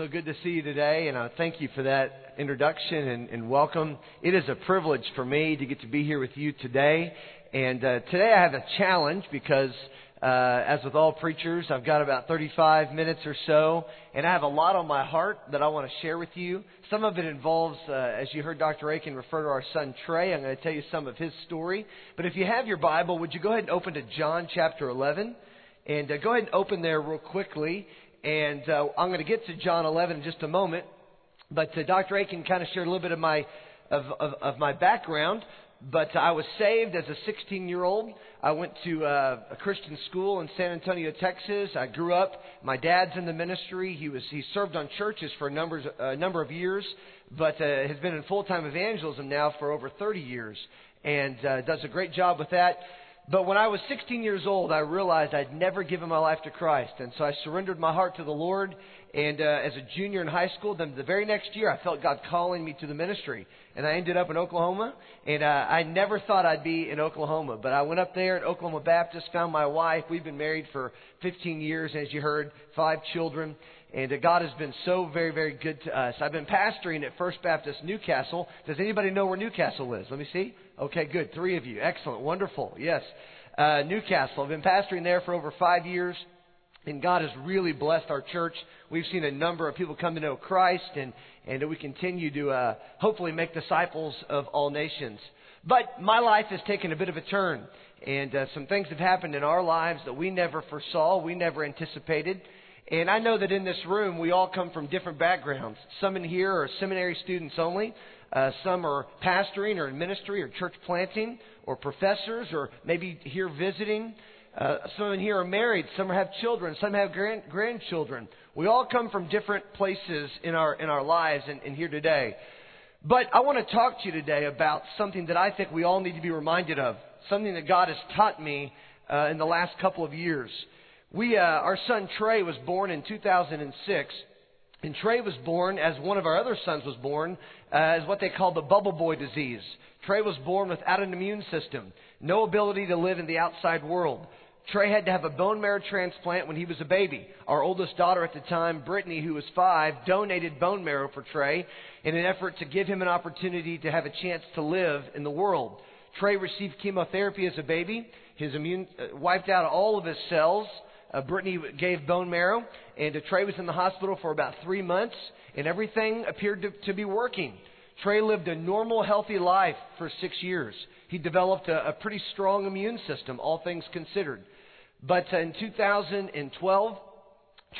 So good to see you today, and I thank you for that introduction and, and welcome. It is a privilege for me to get to be here with you today. And uh, today I have a challenge because uh, as with all preachers, I've got about 35 minutes or so, and I have a lot on my heart that I want to share with you. Some of it involves, uh, as you heard Dr. Akin refer to our son Trey. I'm going to tell you some of his story. But if you have your Bible, would you go ahead and open to John chapter 11? And uh, go ahead and open there real quickly. And uh, I'm going to get to John 11 in just a moment. But uh, Dr. Akin kind of shared a little bit of my of, of, of my background. But I was saved as a 16 year old. I went to uh, a Christian school in San Antonio, Texas. I grew up. My dad's in the ministry. He was he served on churches for a number a number of years, but uh, has been in full time evangelism now for over 30 years, and uh, does a great job with that. But when I was 16 years old, I realized I'd never given my life to Christ, and so I surrendered my heart to the Lord. And uh, as a junior in high school, then the very next year, I felt God calling me to the ministry and I ended up in Oklahoma. And uh, I never thought I'd be in Oklahoma, but I went up there at Oklahoma Baptist, found my wife. We've been married for 15 years, as you heard, five children. And uh, God has been so very, very good to us. I've been pastoring at First Baptist Newcastle. Does anybody know where Newcastle is? Let me see. Okay, good. Three of you. Excellent. Wonderful. Yes. Uh, Newcastle. I've been pastoring there for over five years. And God has really blessed our church. We've seen a number of people come to know Christ, and, and we continue to uh, hopefully make disciples of all nations. But my life has taken a bit of a turn, and uh, some things have happened in our lives that we never foresaw, we never anticipated. And I know that in this room, we all come from different backgrounds. Some in here are seminary students only. Uh, some are pastoring or in ministry or church planting or professors or maybe here visiting. Uh, some in here are married, some have children, some have grand, grandchildren. We all come from different places in our, in our lives and, and here today. But I want to talk to you today about something that I think we all need to be reminded of, something that God has taught me uh, in the last couple of years. We, uh, our son Trey was born in 2006. And Trey was born, as one of our other sons was born, uh, as what they call the bubble boy disease. Trey was born without an immune system, no ability to live in the outside world. Trey had to have a bone marrow transplant when he was a baby. Our oldest daughter at the time, Brittany, who was five, donated bone marrow for Trey in an effort to give him an opportunity to have a chance to live in the world. Trey received chemotherapy as a baby. His immune uh, wiped out all of his cells. Uh, Brittany gave bone marrow, and uh, Trey was in the hospital for about three months, and everything appeared to, to be working. Trey lived a normal, healthy life for six years. He developed a, a pretty strong immune system, all things considered. But in 2012,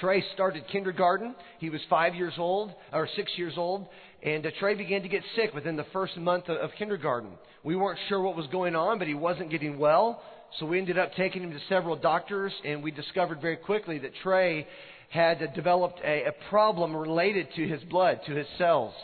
Trey started kindergarten. He was five years old, or six years old, and uh, Trey began to get sick within the first month of, of kindergarten. We weren't sure what was going on, but he wasn't getting well, so we ended up taking him to several doctors, and we discovered very quickly that Trey had developed a, a problem related to his blood, to his cells.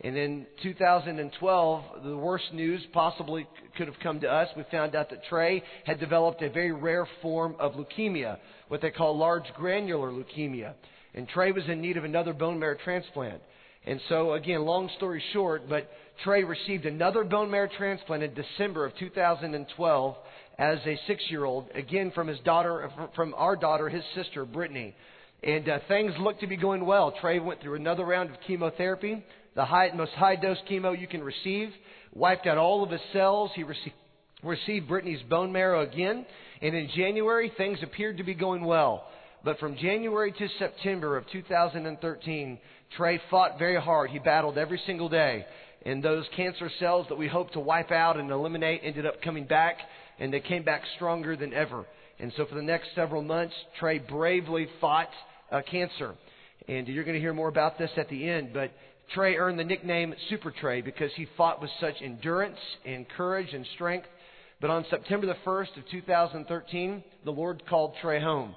And in 2012, the worst news possibly could have come to us. We found out that Trey had developed a very rare form of leukemia, what they call large granular leukemia. And Trey was in need of another bone marrow transplant. And so, again, long story short, but Trey received another bone marrow transplant in December of 2012 as a six-year-old, again from his daughter, from our daughter, his sister, Brittany. And uh, things looked to be going well. Trey went through another round of chemotherapy the high, most high dose chemo you can receive, wiped out all of his cells. He received, received Brittany's bone marrow again. And in January, things appeared to be going well. But from January to September of 2013, Trey fought very hard. He battled every single day. And those cancer cells that we hoped to wipe out and eliminate ended up coming back, and they came back stronger than ever. And so for the next several months, Trey bravely fought uh, cancer. And you're going to hear more about this at the end. But Trey earned the nickname Super Trey because he fought with such endurance and courage and strength. But on September the 1st of 2013, the Lord called Trey home.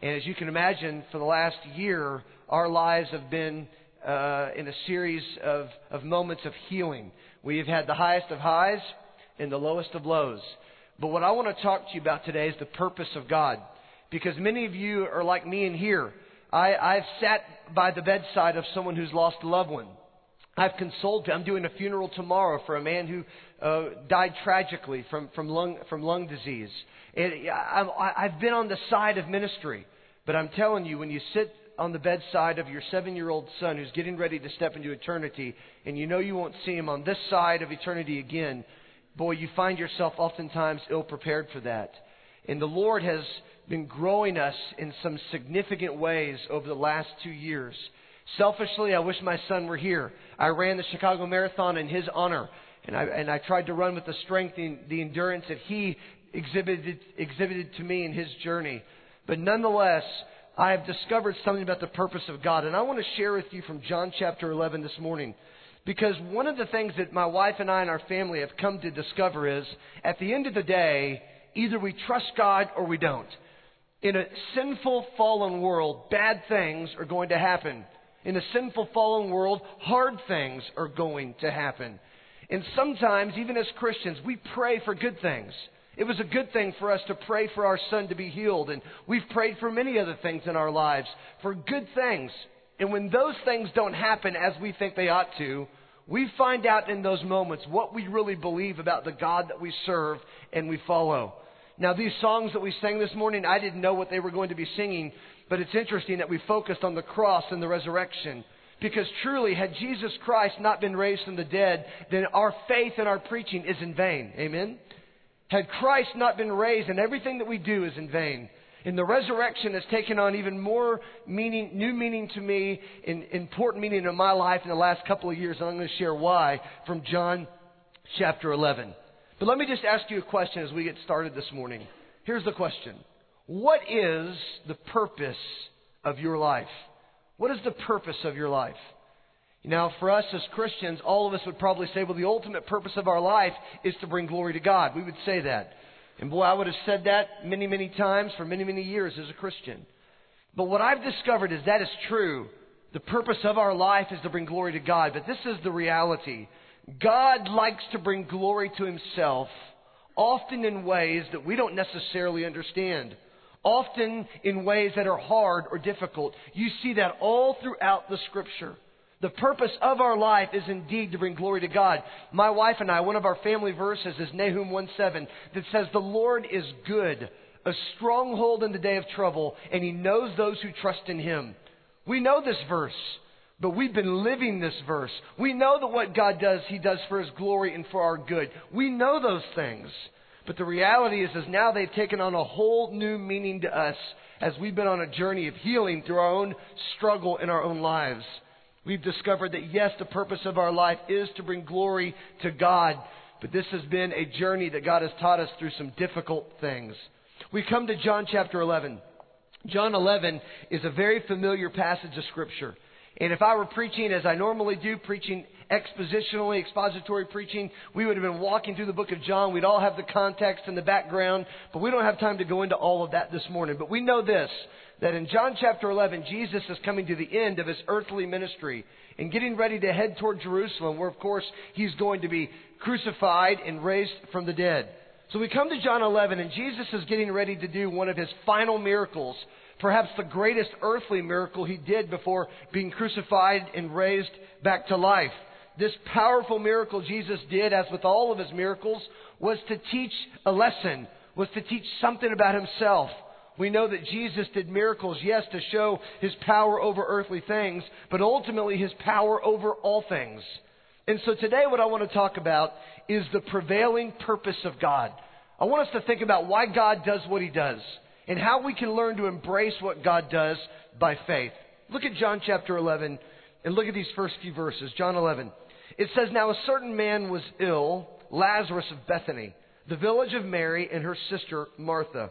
And as you can imagine, for the last year, our lives have been uh, in a series of, of moments of healing. We have had the highest of highs and the lowest of lows. But what I want to talk to you about today is the purpose of God. Because many of you are like me in here. I, I've sat by the bedside of someone who's lost a loved one. I've consoled. I'm doing a funeral tomorrow for a man who uh, died tragically from, from, lung, from lung disease. I, I've been on the side of ministry. But I'm telling you, when you sit on the bedside of your seven year old son who's getting ready to step into eternity, and you know you won't see him on this side of eternity again, boy, you find yourself oftentimes ill prepared for that. And the Lord has been growing us in some significant ways over the last two years. Selfishly, I wish my son were here. I ran the Chicago Marathon in his honor, and I, and I tried to run with the strength and the endurance that he exhibited, exhibited to me in his journey. But nonetheless, I have discovered something about the purpose of God, and I want to share with you from John chapter 11 this morning. Because one of the things that my wife and I and our family have come to discover is at the end of the day, either we trust God or we don't. In a sinful, fallen world, bad things are going to happen. In a sinful, fallen world, hard things are going to happen. And sometimes, even as Christians, we pray for good things. It was a good thing for us to pray for our son to be healed, and we've prayed for many other things in our lives, for good things. And when those things don't happen as we think they ought to, we find out in those moments what we really believe about the God that we serve and we follow. Now, these songs that we sang this morning, I didn't know what they were going to be singing, but it's interesting that we focused on the cross and the resurrection. Because truly, had Jesus Christ not been raised from the dead, then our faith and our preaching is in vain. Amen? Had Christ not been raised, then everything that we do is in vain. And the resurrection has taken on even more meaning, new meaning to me, in, important meaning in my life in the last couple of years. And I'm going to share why from John chapter 11. But let me just ask you a question as we get started this morning. Here's the question What is the purpose of your life? What is the purpose of your life? Now, for us as Christians, all of us would probably say, well, the ultimate purpose of our life is to bring glory to God. We would say that. And boy, I would have said that many, many times for many, many years as a Christian. But what I've discovered is that is true. The purpose of our life is to bring glory to God. But this is the reality. God likes to bring glory to himself, often in ways that we don't necessarily understand, often in ways that are hard or difficult. You see that all throughout the scripture. The purpose of our life is indeed to bring glory to God. My wife and I, one of our family verses is Nahum 1:7 that says, The Lord is good, a stronghold in the day of trouble, and he knows those who trust in him. We know this verse. But we've been living this verse. We know that what God does, He does for His glory and for our good. We know those things. But the reality is, is now they've taken on a whole new meaning to us as we've been on a journey of healing through our own struggle in our own lives. We've discovered that yes, the purpose of our life is to bring glory to God, but this has been a journey that God has taught us through some difficult things. We come to John chapter 11. John 11 is a very familiar passage of Scripture. And if I were preaching as I normally do, preaching expositionally, expository preaching, we would have been walking through the book of John. We'd all have the context and the background, but we don't have time to go into all of that this morning. But we know this, that in John chapter 11, Jesus is coming to the end of his earthly ministry and getting ready to head toward Jerusalem, where of course he's going to be crucified and raised from the dead. So we come to John 11, and Jesus is getting ready to do one of his final miracles perhaps the greatest earthly miracle he did before being crucified and raised back to life. This powerful miracle Jesus did, as with all of his miracles, was to teach a lesson, was to teach something about himself. We know that Jesus did miracles, yes, to show his power over earthly things, but ultimately his power over all things. And so today, what I want to talk about is the prevailing purpose of God. I want us to think about why God does what he does and how we can learn to embrace what God does by faith. Look at John chapter 11 and look at these first few verses. John 11. It says, Now a certain man was ill, Lazarus of Bethany, the village of Mary and her sister Martha.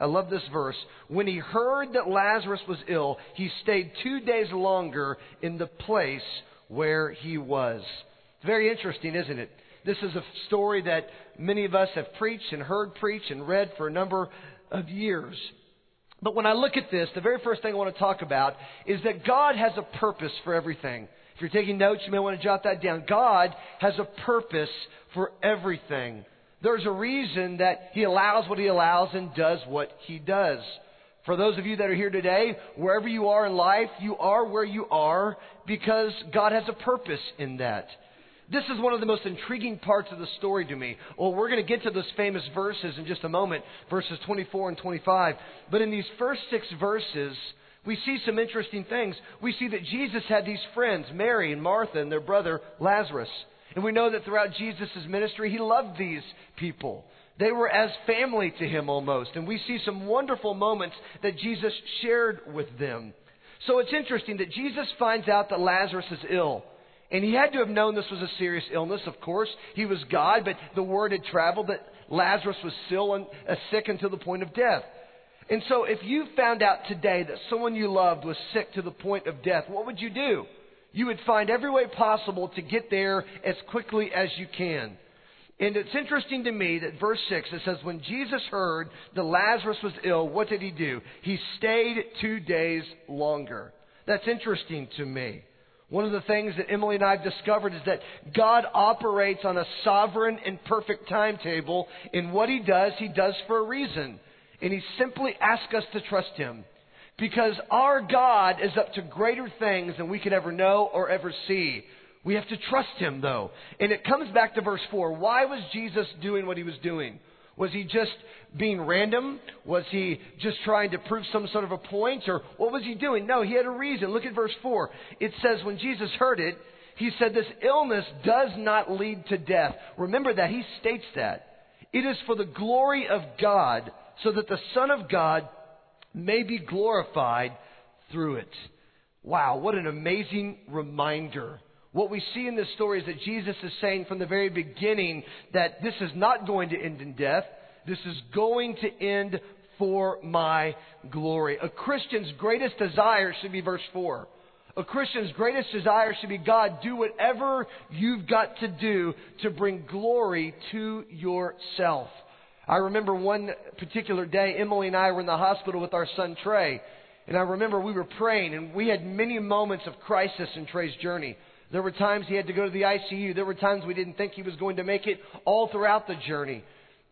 I love this verse. When he heard that Lazarus was ill, he stayed two days longer in the place where he was. It's very interesting, isn't it? This is a story that many of us have preached and heard preached and read for a number of years. But when I look at this, the very first thing I want to talk about is that God has a purpose for everything. If you're taking notes, you may want to jot that down. God has a purpose for everything. There's a reason that He allows what He allows and does what He does. For those of you that are here today, wherever you are in life, you are where you are because God has a purpose in that. This is one of the most intriguing parts of the story to me. Well, we're going to get to those famous verses in just a moment, verses 24 and 25. But in these first six verses, we see some interesting things. We see that Jesus had these friends, Mary and Martha and their brother Lazarus. And we know that throughout Jesus' ministry, he loved these people. They were as family to him almost. And we see some wonderful moments that Jesus shared with them. So it's interesting that Jesus finds out that Lazarus is ill. And he had to have known this was a serious illness, of course. He was God, but the word had traveled that Lazarus was still uh, sick until the point of death. And so if you found out today that someone you loved was sick to the point of death, what would you do? You would find every way possible to get there as quickly as you can. And it's interesting to me that verse 6, it says, When Jesus heard that Lazarus was ill, what did he do? He stayed two days longer. That's interesting to me. One of the things that Emily and I have discovered is that God operates on a sovereign and perfect timetable. and what He does, He does for a reason. And He simply asks us to trust Him. Because our God is up to greater things than we could ever know or ever see. We have to trust Him, though. And it comes back to verse 4. Why was Jesus doing what He was doing? Was he just being random? Was he just trying to prove some sort of a point? Or what was he doing? No, he had a reason. Look at verse 4. It says, when Jesus heard it, he said, This illness does not lead to death. Remember that. He states that. It is for the glory of God, so that the Son of God may be glorified through it. Wow, what an amazing reminder. What we see in this story is that Jesus is saying from the very beginning that this is not going to end in death. This is going to end for my glory. A Christian's greatest desire should be verse 4. A Christian's greatest desire should be God, do whatever you've got to do to bring glory to yourself. I remember one particular day, Emily and I were in the hospital with our son Trey. And I remember we were praying, and we had many moments of crisis in Trey's journey. There were times he had to go to the ICU. There were times we didn't think he was going to make it all throughout the journey.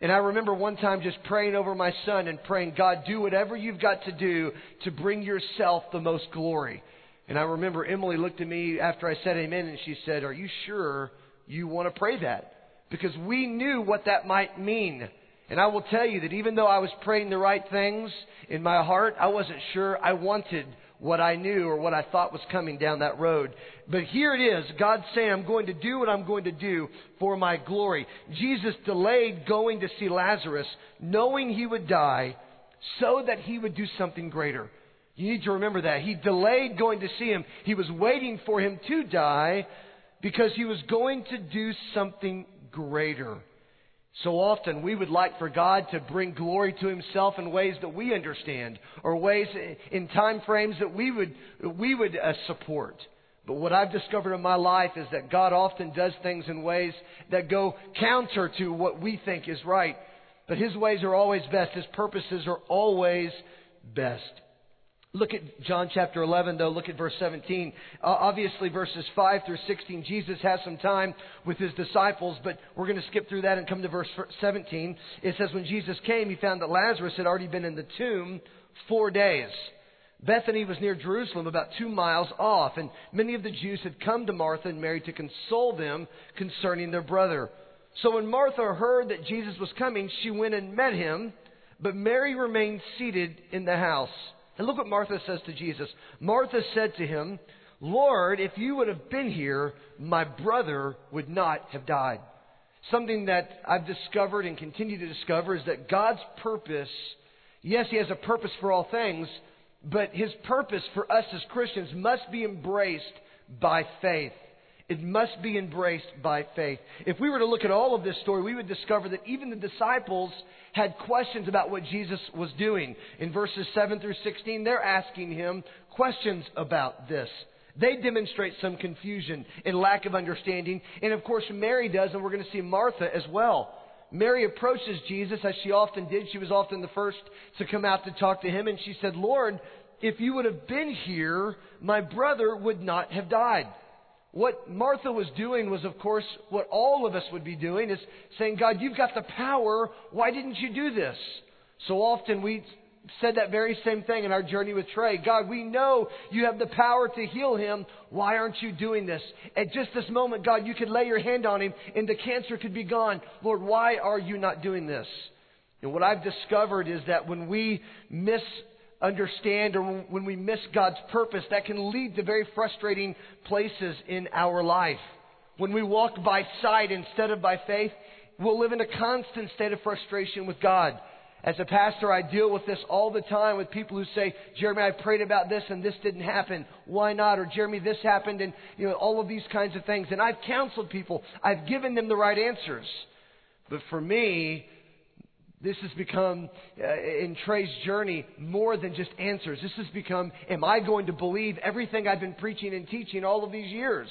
And I remember one time just praying over my son and praying, God, do whatever you've got to do to bring yourself the most glory. And I remember Emily looked at me after I said amen and she said, Are you sure you want to pray that? Because we knew what that might mean. And I will tell you that even though I was praying the right things in my heart, I wasn't sure I wanted what I knew or what I thought was coming down that road. But here it is. God saying, I'm going to do what I'm going to do for my glory. Jesus delayed going to see Lazarus, knowing he would die, so that he would do something greater. You need to remember that. He delayed going to see him. He was waiting for him to die because he was going to do something greater. So often we would like for God to bring glory to himself in ways that we understand or ways in time frames that we would, we would uh, support. But what I've discovered in my life is that God often does things in ways that go counter to what we think is right. But his ways are always best. His purposes are always best. Look at John chapter 11, though. Look at verse 17. Uh, obviously, verses 5 through 16, Jesus has some time with his disciples, but we're going to skip through that and come to verse 17. It says, When Jesus came, he found that Lazarus had already been in the tomb four days. Bethany was near Jerusalem, about two miles off, and many of the Jews had come to Martha and Mary to console them concerning their brother. So when Martha heard that Jesus was coming, she went and met him, but Mary remained seated in the house. And look what Martha says to Jesus. Martha said to him, Lord, if you would have been here, my brother would not have died. Something that I've discovered and continue to discover is that God's purpose, yes, He has a purpose for all things, But his purpose for us as Christians must be embraced by faith. It must be embraced by faith. If we were to look at all of this story, we would discover that even the disciples had questions about what Jesus was doing. In verses 7 through 16, they're asking him questions about this. They demonstrate some confusion and lack of understanding. And of course, Mary does, and we're going to see Martha as well. Mary approaches Jesus as she often did. She was often the first to come out to talk to him, and she said, Lord, if you would have been here, my brother would not have died. What Martha was doing was, of course, what all of us would be doing is saying, God, you've got the power. Why didn't you do this? So often we said that very same thing in our journey with Trey. God, we know you have the power to heal him. Why aren't you doing this? At just this moment, God, you could lay your hand on him and the cancer could be gone. Lord, why are you not doing this? And what I've discovered is that when we miss understand or when we miss God's purpose, that can lead to very frustrating places in our life. When we walk by sight instead of by faith, we'll live in a constant state of frustration with God. As a pastor, I deal with this all the time with people who say, Jeremy, I prayed about this and this didn't happen. Why not? Or Jeremy, this happened and, you know, all of these kinds of things. And I've counseled people. I've given them the right answers. But for me, this has become, uh, in Trey's journey, more than just answers. This has become, am I going to believe everything I've been preaching and teaching all of these years?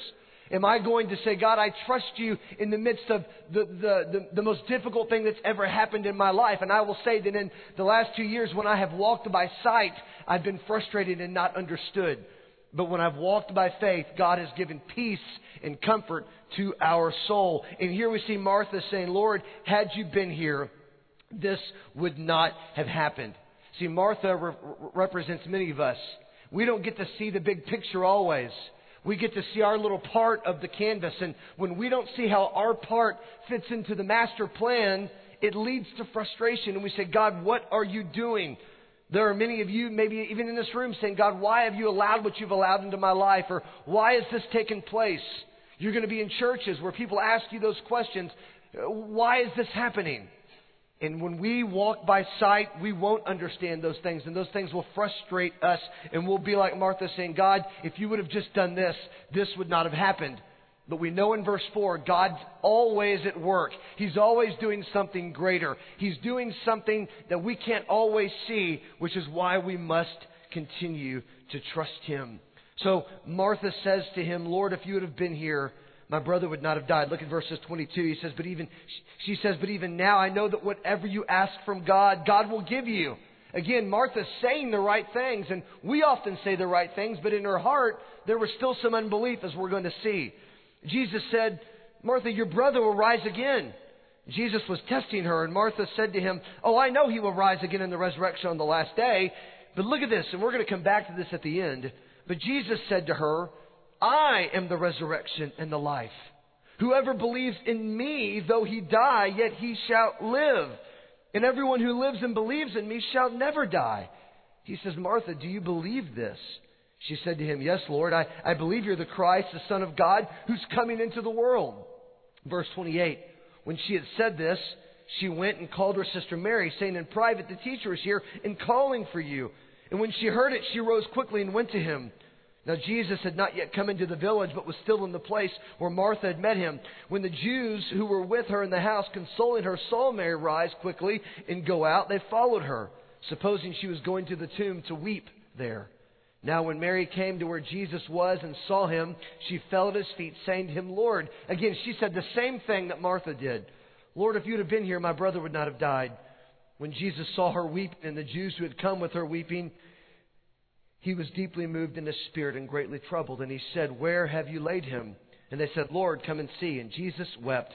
Am I going to say, God, I trust you in the midst of the, the, the, the, most difficult thing that's ever happened in my life? And I will say that in the last two years, when I have walked by sight, I've been frustrated and not understood. But when I've walked by faith, God has given peace and comfort to our soul. And here we see Martha saying, Lord, had you been here, this would not have happened. See, Martha re- represents many of us. We don't get to see the big picture always. We get to see our little part of the canvas. And when we don't see how our part fits into the master plan, it leads to frustration. And we say, God, what are you doing? There are many of you, maybe even in this room, saying, God, why have you allowed what you've allowed into my life? Or why has this taken place? You're going to be in churches where people ask you those questions. Why is this happening? And when we walk by sight, we won't understand those things, and those things will frustrate us. And we'll be like Martha saying, God, if you would have just done this, this would not have happened. But we know in verse 4, God's always at work. He's always doing something greater. He's doing something that we can't always see, which is why we must continue to trust Him. So Martha says to him, Lord, if you would have been here, my brother would not have died. Look at verses 22. He says, but even, she says, but even now I know that whatever you ask from God, God will give you. Again, Martha's saying the right things, and we often say the right things, but in her heart, there was still some unbelief, as we're going to see. Jesus said, Martha, your brother will rise again. Jesus was testing her, and Martha said to him, Oh, I know he will rise again in the resurrection on the last day. But look at this, and we're going to come back to this at the end. But Jesus said to her, I am the resurrection and the life. Whoever believes in me, though he die, yet he shall live. And everyone who lives and believes in me shall never die. He says, Martha, do you believe this? She said to him, Yes, Lord, I, I believe you're the Christ, the Son of God, who's coming into the world. Verse 28. When she had said this, she went and called her sister Mary, saying in private, The teacher is here and calling for you. And when she heard it, she rose quickly and went to him. Now, Jesus had not yet come into the village, but was still in the place where Martha had met him. When the Jews who were with her in the house, consoling her, saw Mary rise quickly and go out, they followed her, supposing she was going to the tomb to weep there. Now, when Mary came to where Jesus was and saw him, she fell at his feet, saying to him, Lord. Again, she said the same thing that Martha did. Lord, if you'd have been here, my brother would not have died. When Jesus saw her weeping and the Jews who had come with her weeping, he was deeply moved in his spirit and greatly troubled. And he said, Where have you laid him? And they said, Lord, come and see. And Jesus wept.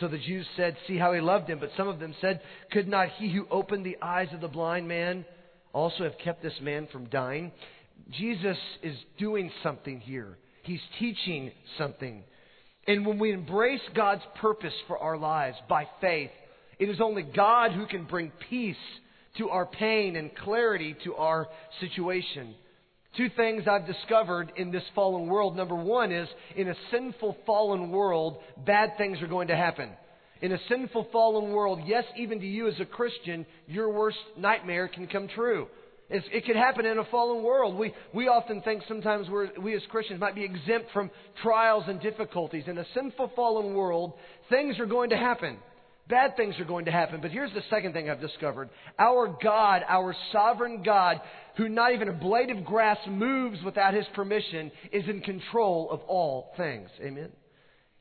So the Jews said, See how he loved him. But some of them said, Could not he who opened the eyes of the blind man also have kept this man from dying? Jesus is doing something here. He's teaching something. And when we embrace God's purpose for our lives by faith, it is only God who can bring peace to our pain and clarity to our situation. Two things I've discovered in this fallen world. Number one is in a sinful fallen world, bad things are going to happen. In a sinful fallen world, yes, even to you as a Christian, your worst nightmare can come true. It's, it could happen in a fallen world. We, we often think sometimes we as Christians might be exempt from trials and difficulties. In a sinful, fallen world, things are going to happen. Bad things are going to happen. But here's the second thing I've discovered. Our God, our sovereign God, who not even a blade of grass moves without his permission, is in control of all things. Amen?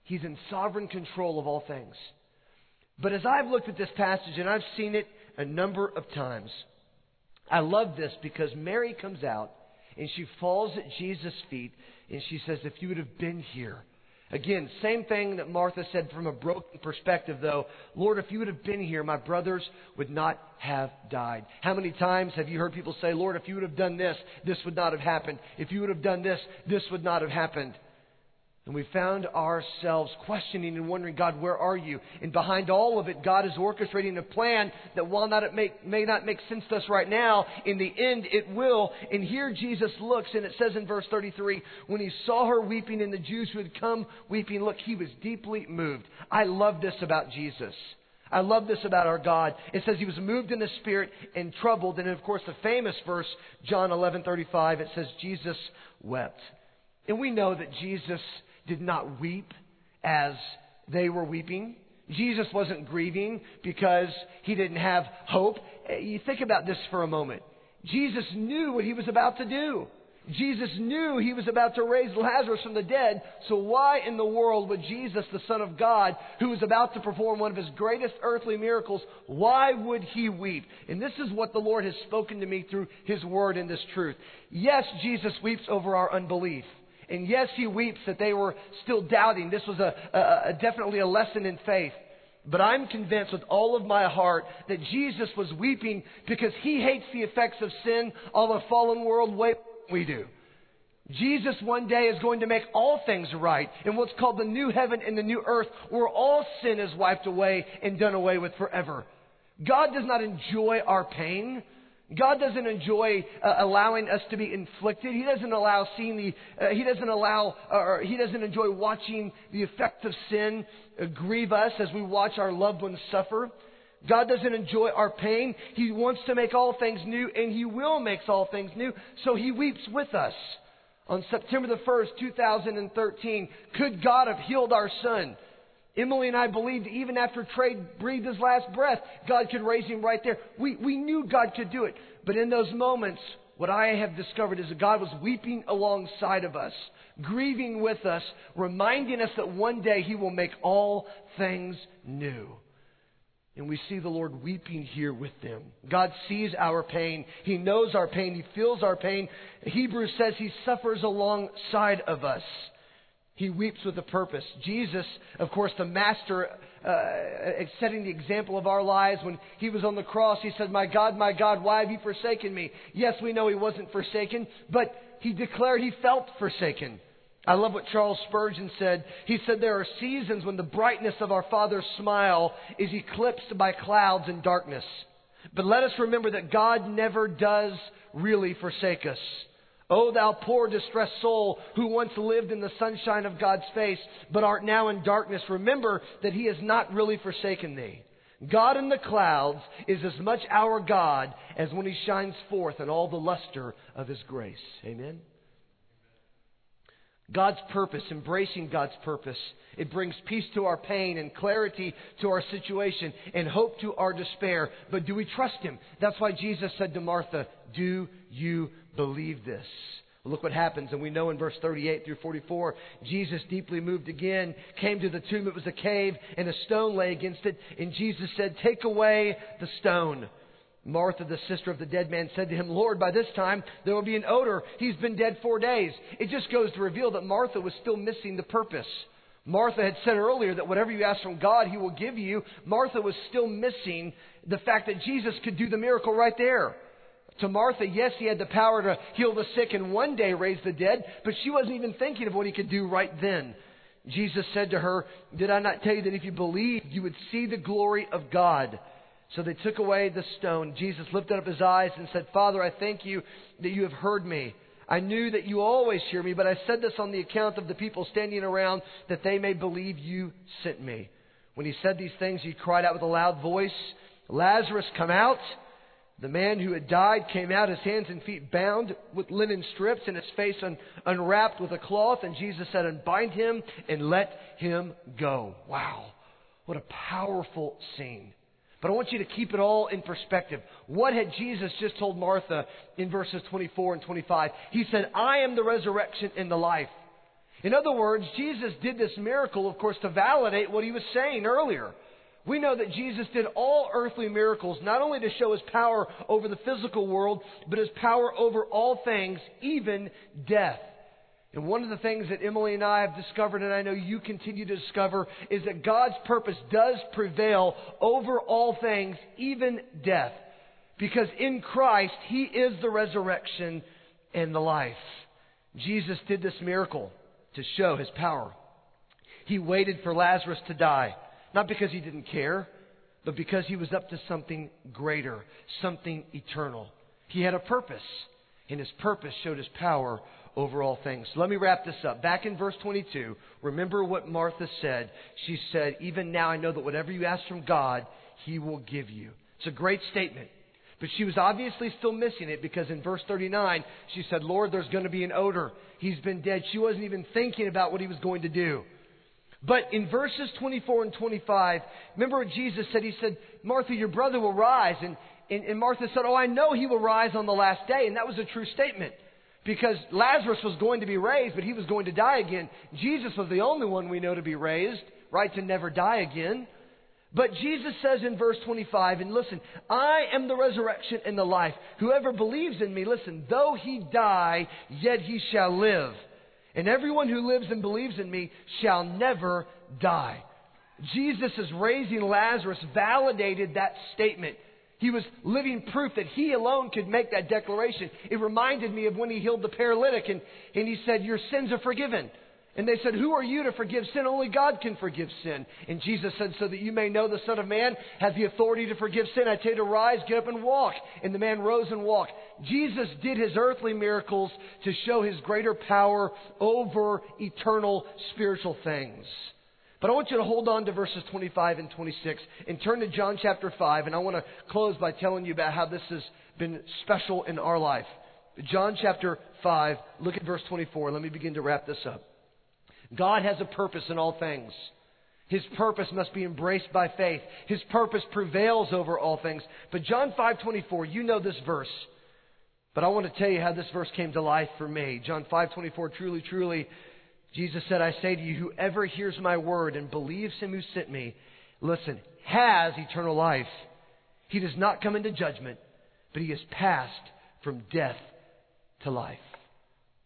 He's in sovereign control of all things. But as I've looked at this passage, and I've seen it a number of times, I love this because Mary comes out and she falls at Jesus' feet and she says, If you would have been here. Again, same thing that Martha said from a broken perspective, though. Lord, if you would have been here, my brothers would not have died. How many times have you heard people say, Lord, if you would have done this, this would not have happened. If you would have done this, this would not have happened. And we found ourselves questioning and wondering, God, where are you? And behind all of it, God is orchestrating a plan that while not it make, may not make sense to us right now, in the end it will. And here Jesus looks, and it says in verse 33, when he saw her weeping and the Jews who had come weeping, look, he was deeply moved. I love this about Jesus. I love this about our God. It says he was moved in the spirit and troubled. And of course, the famous verse, John 11:35, it says Jesus wept. And we know that Jesus did not weep as they were weeping. Jesus wasn't grieving because he didn't have hope. You think about this for a moment. Jesus knew what he was about to do. Jesus knew he was about to raise Lazarus from the dead, so why in the world would Jesus, the Son of God, who was about to perform one of his greatest earthly miracles, why would he weep? And this is what the Lord has spoken to me through his word and this truth. Yes, Jesus weeps over our unbelief. And yes, he weeps that they were still doubting. This was a, a, a, definitely a lesson in faith. But I'm convinced with all of my heart that Jesus was weeping because he hates the effects of sin on a fallen world way we do. Jesus one day is going to make all things right in what's called the new heaven and the new earth where all sin is wiped away and done away with forever. God does not enjoy our pain. God doesn't enjoy uh, allowing us to be inflicted. He doesn't allow seeing the, uh, He doesn't allow, or He doesn't enjoy watching the effect of sin uh, grieve us as we watch our loved ones suffer. God doesn't enjoy our pain. He wants to make all things new, and He will make all things new, so He weeps with us. On September the 1st, 2013, could God have healed our son? Emily and I believed even after Trey breathed his last breath, God could raise him right there. We, we knew God could do it. But in those moments, what I have discovered is that God was weeping alongside of us, grieving with us, reminding us that one day He will make all things new. And we see the Lord weeping here with them. God sees our pain. He knows our pain. He feels our pain. Hebrews says He suffers alongside of us. He weeps with a purpose. Jesus, of course, the master, uh, setting the example of our lives. When he was on the cross, he said, My God, my God, why have you forsaken me? Yes, we know he wasn't forsaken, but he declared he felt forsaken. I love what Charles Spurgeon said. He said, There are seasons when the brightness of our Father's smile is eclipsed by clouds and darkness. But let us remember that God never does really forsake us. O thou poor distressed soul who once lived in the sunshine of God's face, but art now in darkness, remember that he has not really forsaken thee. God in the clouds is as much our God as when he shines forth in all the luster of his grace. Amen. God's purpose, embracing God's purpose, it brings peace to our pain and clarity to our situation and hope to our despair. But do we trust Him? That's why Jesus said to Martha, Do you believe this? Look what happens, and we know in verse 38 through 44, Jesus, deeply moved again, came to the tomb. It was a cave, and a stone lay against it. And Jesus said, Take away the stone. Martha, the sister of the dead man, said to him, Lord, by this time there will be an odor. He's been dead four days. It just goes to reveal that Martha was still missing the purpose. Martha had said earlier that whatever you ask from God, He will give you. Martha was still missing the fact that Jesus could do the miracle right there. To Martha, yes, he had the power to heal the sick and one day raise the dead, but she wasn't even thinking of what he could do right then. Jesus said to her, Did I not tell you that if you believed, you would see the glory of God? So they took away the stone. Jesus lifted up his eyes and said, Father, I thank you that you have heard me. I knew that you always hear me, but I said this on the account of the people standing around, that they may believe you sent me. When he said these things, he cried out with a loud voice, Lazarus, come out. The man who had died came out, his hands and feet bound with linen strips, and his face un- unwrapped with a cloth. And Jesus said, Unbind him and let him go. Wow. What a powerful scene. But I want you to keep it all in perspective. What had Jesus just told Martha in verses 24 and 25? He said, I am the resurrection and the life. In other words, Jesus did this miracle, of course, to validate what he was saying earlier. We know that Jesus did all earthly miracles, not only to show his power over the physical world, but his power over all things, even death. And one of the things that Emily and I have discovered, and I know you continue to discover, is that God's purpose does prevail over all things, even death. Because in Christ, He is the resurrection and the life. Jesus did this miracle to show His power. He waited for Lazarus to die, not because He didn't care, but because He was up to something greater, something eternal. He had a purpose, and His purpose showed His power over all things. Let me wrap this up. Back in verse 22, remember what Martha said. She said, Even now I know that whatever you ask from God, He will give you. It's a great statement. But she was obviously still missing it because in verse 39, she said, Lord, there's going to be an odor. He's been dead. She wasn't even thinking about what he was going to do. But in verses 24 and 25, remember what Jesus said? He said, Martha, your brother will rise. And, and, and Martha said, Oh, I know he will rise on the last day. And that was a true statement because Lazarus was going to be raised, but he was going to die again. Jesus was the only one we know to be raised, right, to never die again. But Jesus says in verse 25, and listen, I am the resurrection and the life. Whoever believes in me, listen, though he die, yet he shall live. And everyone who lives and believes in me shall never die. Jesus is raising Lazarus validated that statement. He was living proof that he alone could make that declaration. It reminded me of when he healed the paralytic and, and he said, Your sins are forgiven. And they said, Who are you to forgive sin? Only God can forgive sin. And Jesus said, So that you may know the Son of Man has the authority to forgive sin. I tell you to rise, get up, and walk. And the man rose and walked. Jesus did his earthly miracles to show his greater power over eternal spiritual things. But I want you to hold on to verses 25 and 26 and turn to John chapter 5. And I want to close by telling you about how this has been special in our life. John chapter 5, look at verse 24. Let me begin to wrap this up. God has a purpose in all things. His purpose must be embraced by faith. His purpose prevails over all things. But John 5:24, you know this verse. But I want to tell you how this verse came to life for me. John 5:24, truly, truly, Jesus said, I say to you, whoever hears my word and believes him who sent me, listen, has eternal life. He does not come into judgment, but he has passed from death to life.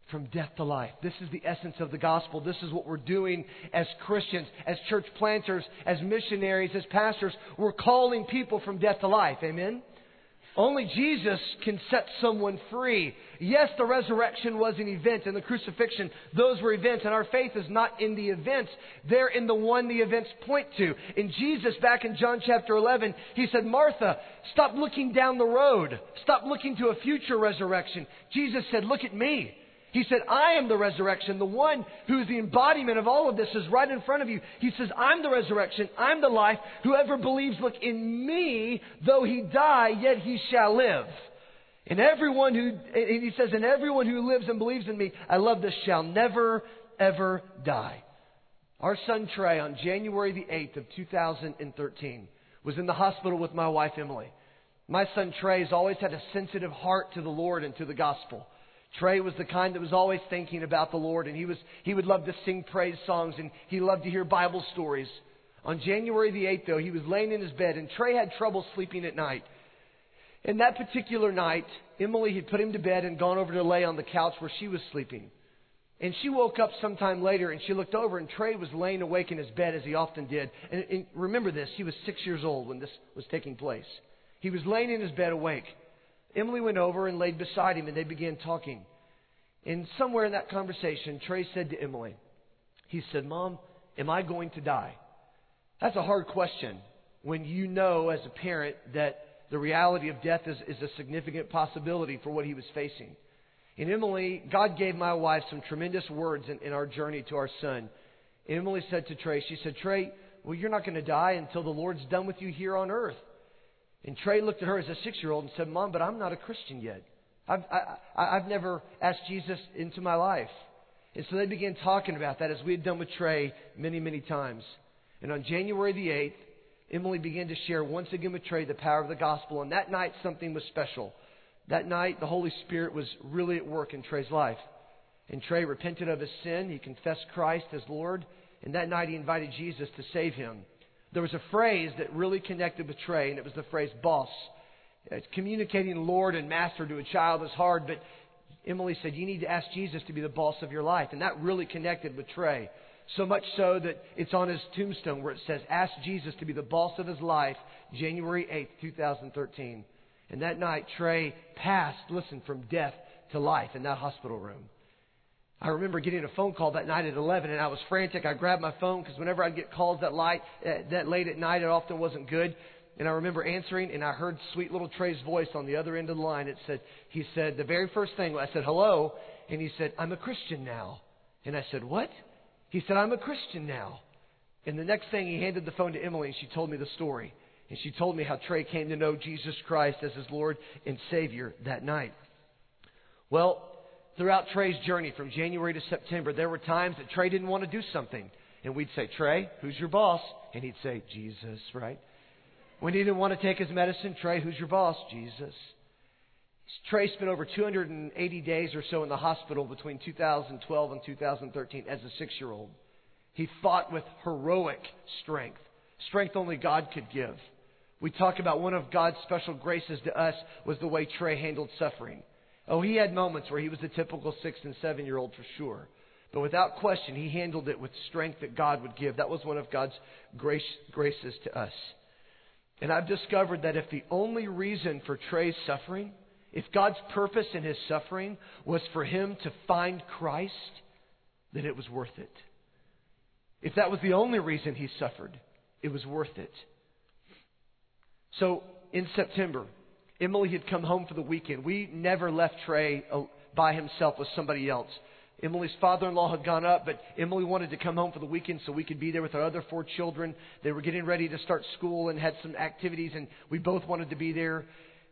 From death to life. This is the essence of the gospel. This is what we're doing as Christians, as church planters, as missionaries, as pastors. We're calling people from death to life. Amen? Only Jesus can set someone free. Yes, the resurrection was an event and the crucifixion, those were events. And our faith is not in the events. They're in the one the events point to. In Jesus, back in John chapter 11, he said, Martha, stop looking down the road. Stop looking to a future resurrection. Jesus said, look at me. He said, I am the resurrection. The one who is the embodiment of all of this is right in front of you. He says, I'm the resurrection. I'm the life. Whoever believes, look, in me, though he die, yet he shall live. And everyone who, and he says, and everyone who lives and believes in me, I love this, shall never, ever die. Our son Trey, on January the 8th of 2013, was in the hospital with my wife Emily. My son Trey has always had a sensitive heart to the Lord and to the gospel. Trey was the kind that was always thinking about the Lord, and he, was, he would love to sing praise songs, and he loved to hear Bible stories. On January the 8th, though, he was laying in his bed, and Trey had trouble sleeping at night. And that particular night, Emily had put him to bed and gone over to lay on the couch where she was sleeping. And she woke up sometime later and she looked over and Trey was laying awake in his bed as he often did. And, and remember this, he was six years old when this was taking place. He was laying in his bed awake. Emily went over and laid beside him, and they began talking. And somewhere in that conversation, Trey said to Emily, he said, Mom, am I going to die? That's a hard question when you know as a parent that the reality of death is, is a significant possibility for what he was facing. And Emily, God gave my wife some tremendous words in, in our journey to our son. Emily said to Trey, she said, Trey, well, you're not going to die until the Lord's done with you here on earth. And Trey looked at her as a six year old and said, Mom, but I'm not a Christian yet. I've, I, have never asked Jesus into my life. And so they began talking about that as we had done with Trey many, many times. And on January the 8th, Emily began to share once again with Trey the power of the gospel. And that night, something was special. That night, the Holy Spirit was really at work in Trey's life. And Trey repented of his sin. He confessed Christ as Lord. And that night, he invited Jesus to save him. There was a phrase that really connected with Trey, and it was the phrase boss. It's communicating Lord and Master to a child is hard, but Emily said, You need to ask Jesus to be the boss of your life. And that really connected with Trey. So much so that it's on his tombstone where it says, Ask Jesus to be the boss of his life, January 8th, 2013. And that night, Trey passed, listen, from death to life in that hospital room. I remember getting a phone call that night at 11, and I was frantic. I grabbed my phone because whenever I'd get calls that, light, uh, that late at night, it often wasn't good. And I remember answering, and I heard sweet little Trey's voice on the other end of the line. It said, he said, the very first thing, I said, hello, and he said, I'm a Christian now. And I said, what? He said, I'm a Christian now. And the next thing, he handed the phone to Emily, and she told me the story. And she told me how Trey came to know Jesus Christ as his Lord and Savior that night. Well, throughout Trey's journey from January to September, there were times that Trey didn't want to do something. And we'd say, Trey, who's your boss? And he'd say, Jesus, right? When he didn't want to take his medicine, Trey, who's your boss? Jesus. Trey spent over 280 days or so in the hospital between 2012 and 2013 as a six year old. He fought with heroic strength, strength only God could give. We talk about one of God's special graces to us was the way Trey handled suffering. Oh, he had moments where he was the typical six and seven year old for sure. But without question, he handled it with strength that God would give. That was one of God's grace, graces to us. And I've discovered that if the only reason for Trey's suffering, if God's purpose in his suffering was for him to find Christ, then it was worth it. If that was the only reason he suffered, it was worth it. So in September, Emily had come home for the weekend. We never left Trey uh, by himself with somebody else. Emily's father in law had gone up, but Emily wanted to come home for the weekend so we could be there with our other four children. They were getting ready to start school and had some activities, and we both wanted to be there.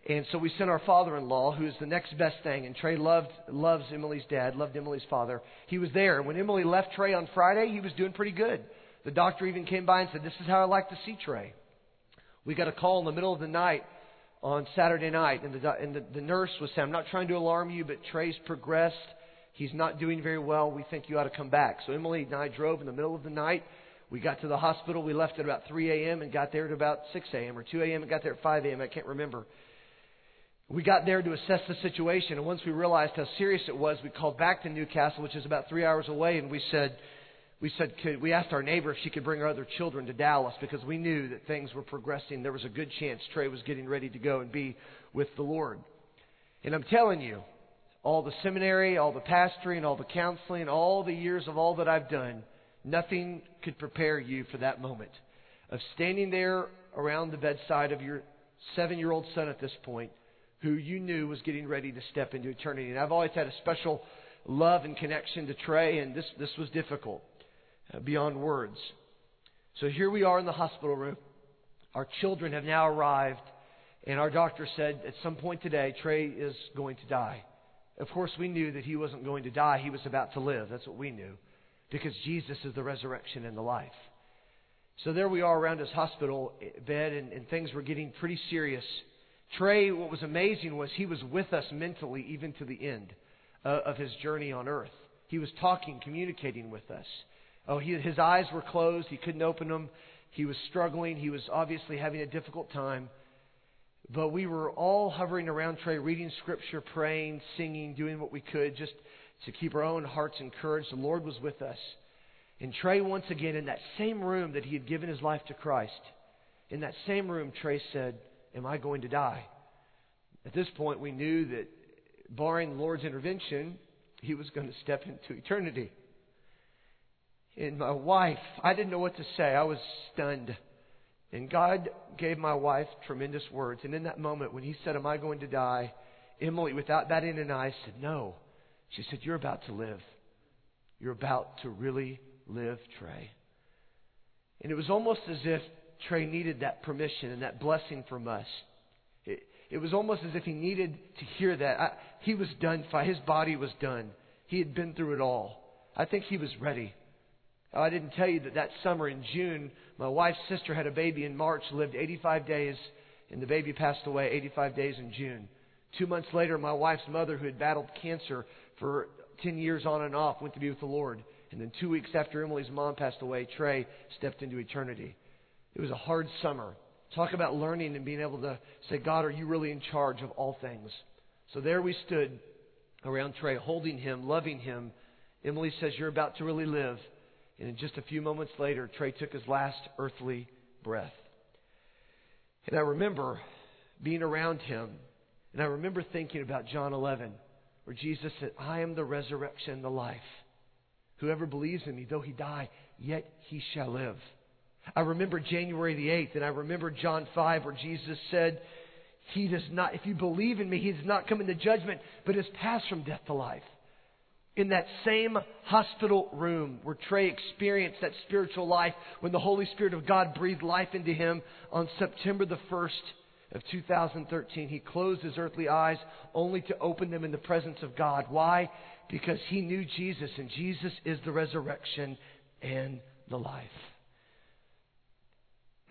And so we sent our father in law, who's the next best thing, and Trey loved loves Emily's dad, loved Emily's father. He was there. When Emily left Trey on Friday, he was doing pretty good. The doctor even came by and said, This is how I like to see Trey. We got a call in the middle of the night on Saturday night, and the, and the, the nurse was saying, I'm not trying to alarm you, but Trey's progressed He's not doing very well. We think you ought to come back. So Emily and I drove in the middle of the night. We got to the hospital. We left at about 3 a.m. and got there at about 6 a.m. or 2 a.m. and got there at 5 a.m. I can't remember. We got there to assess the situation, and once we realized how serious it was, we called back to Newcastle, which is about three hours away, and we said, we said, could, we asked our neighbor if she could bring her other children to Dallas because we knew that things were progressing. There was a good chance Trey was getting ready to go and be with the Lord. And I'm telling you, all the seminary, all the pastoring, all the counseling, all the years of all that I've done, nothing could prepare you for that moment of standing there around the bedside of your seven year old son at this point who you knew was getting ready to step into eternity. And I've always had a special love and connection to Trey, and this, this was difficult beyond words. So here we are in the hospital room. Our children have now arrived, and our doctor said at some point today, Trey is going to die. Of course, we knew that he wasn't going to die, he was about to live. That's what we knew. Because Jesus is the resurrection and the life. So there we are around his hospital bed, and, and things were getting pretty serious. Trey, what was amazing was he was with us mentally even to the end uh, of his journey on earth. He was talking, communicating with us. Oh, he, his eyes were closed. He couldn't open them. He was struggling. He was obviously having a difficult time. But we were all hovering around Trey, reading scripture, praying, singing, doing what we could just to keep our own hearts encouraged. The Lord was with us. And Trey, once again, in that same room that he had given his life to Christ, in that same room, Trey said, Am I going to die? At this point, we knew that, barring the Lord's intervention, he was going to step into eternity. And my wife, I didn't know what to say. I was stunned. And God gave my wife tremendous words. And in that moment, when He said, Am I going to die? Emily, without batting an eye, said, No. She said, You're about to live. You're about to really live, Trey. And it was almost as if Trey needed that permission and that blessing from us It was almost as if he needed to hear that. I, he was done. His body was done. He had been through it all. I think he was ready. Oh, I didn't tell you that that summer in June, my wife's sister had a baby in March, lived 85 days, and the baby passed away 85 days in June. Two months later, my wife's mother, who had battled cancer for 10 years on and off, went to be with the Lord. And then two weeks after Emily's mom passed away, Trey stepped into eternity. It was a hard summer. Talk about learning and being able to say, God, are you really in charge of all things? So there we stood around Trey, holding him, loving him. Emily says, You're about to really live. And just a few moments later, Trey took his last earthly breath. And I remember being around him, and I remember thinking about John 11, where Jesus said, I am the resurrection and the life. Whoever believes in me, though he die, yet he shall live. I remember January the 8th, and I remember John 5, where Jesus said, He does not, if you believe in me, He does not come into judgment, but has passed from death to life. In that same hospital room where Trey experienced that spiritual life when the Holy Spirit of God breathed life into him on September the 1st of 2013, he closed his earthly eyes only to open them in the presence of God. Why? Because he knew Jesus, and Jesus is the resurrection and the life.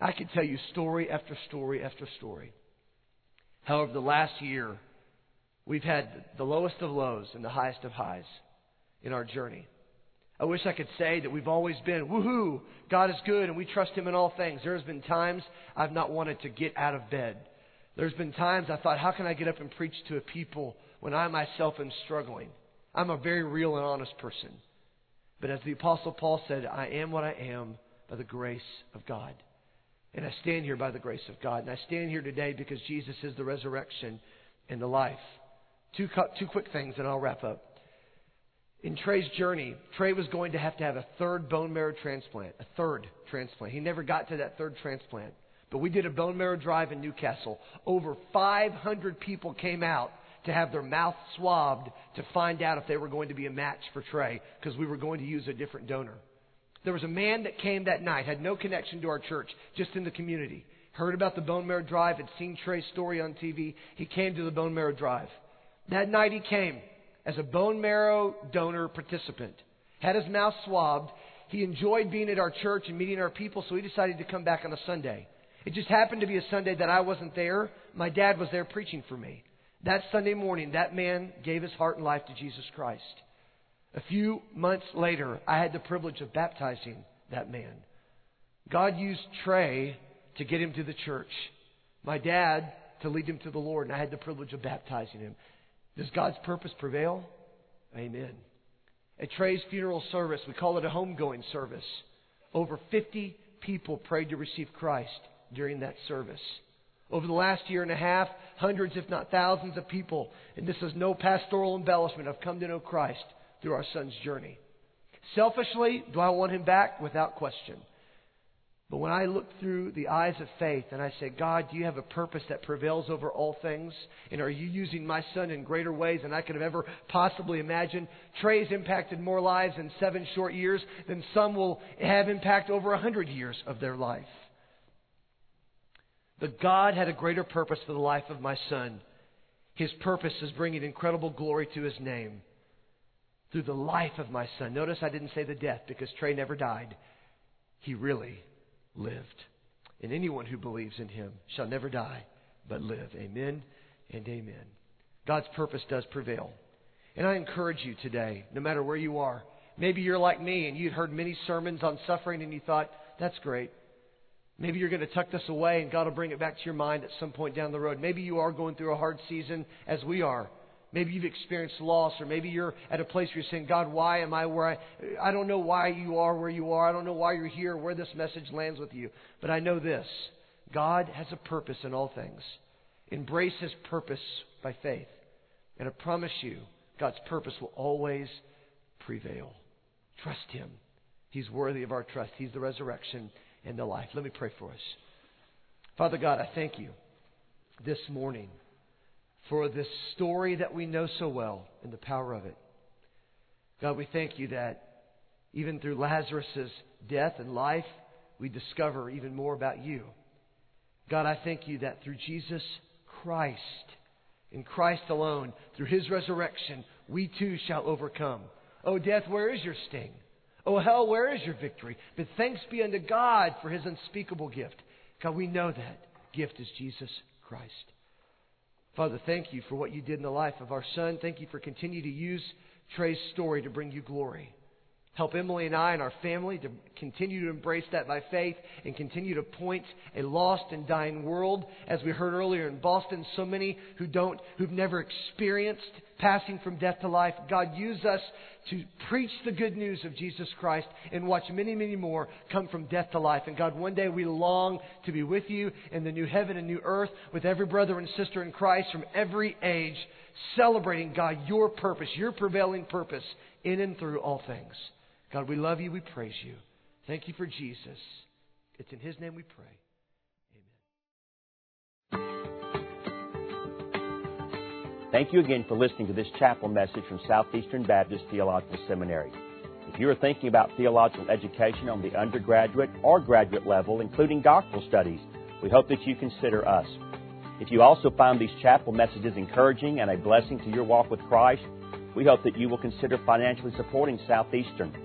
I can tell you story after story after story. However, the last year, we've had the lowest of lows and the highest of highs in our journey. I wish I could say that we've always been, woohoo, God is good and we trust Him in all things. There's been times I've not wanted to get out of bed. There's been times I thought, how can I get up and preach to a people when I myself am struggling? I'm a very real and honest person. But as the Apostle Paul said, I am what I am by the grace of God. And I stand here by the grace of God. And I stand here today because Jesus is the resurrection and the life. Two, two quick things and I'll wrap up. In Trey's journey, Trey was going to have to have a third bone marrow transplant. A third transplant. He never got to that third transplant. But we did a bone marrow drive in Newcastle. Over 500 people came out to have their mouth swabbed to find out if they were going to be a match for Trey because we were going to use a different donor. There was a man that came that night, had no connection to our church, just in the community. Heard about the bone marrow drive, had seen Trey's story on TV. He came to the bone marrow drive. That night he came as a bone marrow donor participant, had his mouth swabbed. He enjoyed being at our church and meeting our people, so he decided to come back on a Sunday. It just happened to be a Sunday that I wasn't there. My dad was there preaching for me. That Sunday morning, that man gave his heart and life to Jesus Christ. A few months later, I had the privilege of baptizing that man. God used Trey to get him to the church. My dad to lead him to the Lord, and I had the privilege of baptizing him. Does God's purpose prevail? Amen. At Trey's funeral service, we call it a homegoing service. Over 50 people prayed to receive Christ during that service. Over the last year and a half, hundreds, if not thousands, of people, and this is no pastoral embellishment, have come to know Christ through our son's journey. Selfishly, do I want him back? Without question. But when I look through the eyes of faith and I say, God, do you have a purpose that prevails over all things? And are you using my son in greater ways than I could have ever possibly imagined? Trey's impacted more lives in seven short years than some will have impact over a hundred years of their life. But God had a greater purpose for the life of my son. His purpose is bringing incredible glory to his name through the life of my son. Notice I didn't say the death because Trey never died. He really lived. And anyone who believes in him shall never die, but live. Amen and amen. God's purpose does prevail. And I encourage you today, no matter where you are, maybe you're like me and you'd heard many sermons on suffering and you thought, that's great. Maybe you're going to tuck this away and God will bring it back to your mind at some point down the road. Maybe you are going through a hard season as we are. Maybe you've experienced loss, or maybe you're at a place where you're saying, God, why am I where I, I don't know why you are where you are. I don't know why you're here, where this message lands with you. But I know this God has a purpose in all things. Embrace His purpose by faith. And I promise you, God's purpose will always prevail. Trust Him. He's worthy of our trust. He's the resurrection and the life. Let me pray for us. Father God, I thank you this morning for this story that we know so well and the power of it. God, we thank you that even through Lazarus' death and life, we discover even more about you. God, I thank you that through Jesus Christ, in Christ alone, through his resurrection, we too shall overcome. O death, where is your sting? O hell, where is your victory? But thanks be unto God for his unspeakable gift. God, we know that gift is Jesus Christ. Father, thank you for what you did in the life of our son. Thank you for continuing to use Trey's story to bring you glory. Help Emily and I and our family to continue to embrace that by faith and continue to point a lost and dying world. As we heard earlier in Boston, so many who don't, who've never experienced passing from death to life. God, use us to preach the good news of Jesus Christ and watch many, many more come from death to life. And God, one day we long to be with you in the new heaven and new earth with every brother and sister in Christ from every age, celebrating, God, your purpose, your prevailing purpose in and through all things. God, we love you. We praise you. Thank you for Jesus. It's in his name we pray. Amen. Thank you again for listening to this chapel message from Southeastern Baptist Theological Seminary. If you are thinking about theological education on the undergraduate or graduate level, including doctoral studies, we hope that you consider us. If you also find these chapel messages encouraging and a blessing to your walk with Christ, we hope that you will consider financially supporting Southeastern.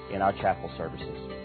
in our chapel services.